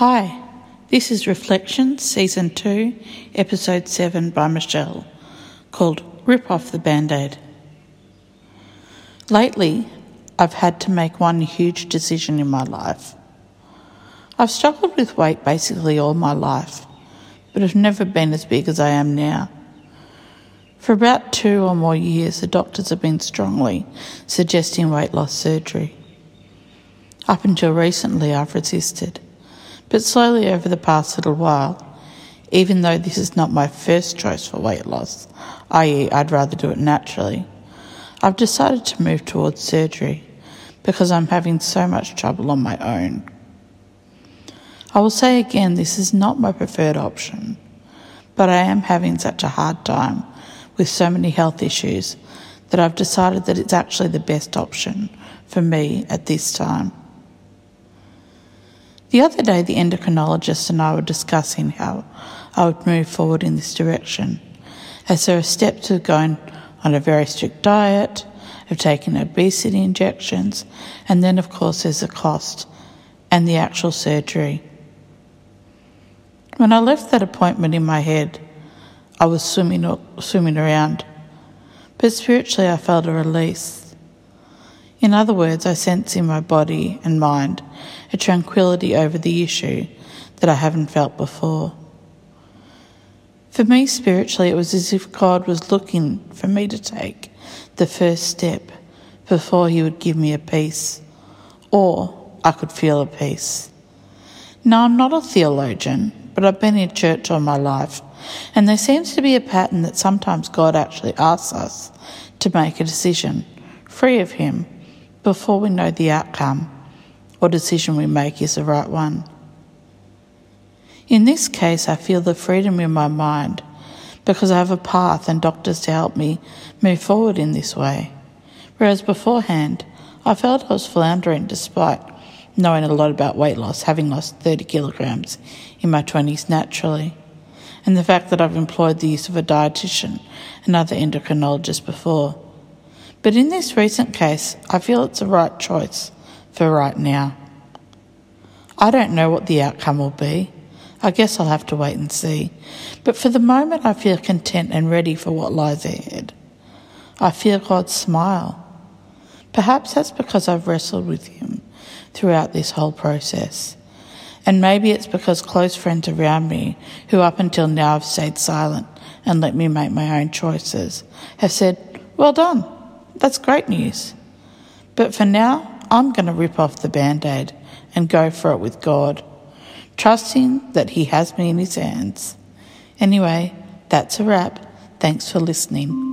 Hi, this is Reflections, Season 2, Episode 7 by Michelle, called Rip Off the Band Aid. Lately, I've had to make one huge decision in my life. I've struggled with weight basically all my life, but have never been as big as I am now. For about two or more years, the doctors have been strongly suggesting weight loss surgery. Up until recently, I've resisted, but slowly over the past little while, even though this is not my first choice for weight loss, i.e., I'd rather do it naturally, I've decided to move towards surgery because I'm having so much trouble on my own. I will say again, this is not my preferred option, but I am having such a hard time with so many health issues that I've decided that it's actually the best option for me at this time. The other day, the endocrinologist and I were discussing how I would move forward in this direction, as there are steps to going on a very strict diet, of taking obesity injections, and then, of course, there's the cost and the actual surgery. When I left that appointment in my head, I was swimming, swimming around, but spiritually I felt a release. In other words, I sense in my body and mind a tranquility over the issue that I haven't felt before. For me, spiritually, it was as if God was looking for me to take the first step before He would give me a peace, or I could feel a peace. Now, I'm not a theologian, but I've been in church all my life and there seems to be a pattern that sometimes God actually asks us to make a decision free of Him before we know the outcome or decision we make is the right one. In this case, I feel the freedom in my mind because I have a path and doctors to help me move forward in this way. Whereas beforehand, I felt I was floundering despite knowing a lot about weight loss, having lost 30 kilograms in my 20s naturally and the fact that I've employed the use of a dietitian and other endocrinologists before. But in this recent case, I feel it's the right choice for right now. I don't know what the outcome will be. I guess I'll have to wait and see. But for the moment, I feel content and ready for what lies ahead. I feel God's smile. Perhaps that's because I've wrestled with Him throughout this whole process. And maybe it's because close friends around me, who up until now have stayed silent and let me make my own choices, have said, Well done, that's great news. But for now, I'm going to rip off the band aid and go for it with God, trusting that He has me in His hands. Anyway, that's a wrap. Thanks for listening.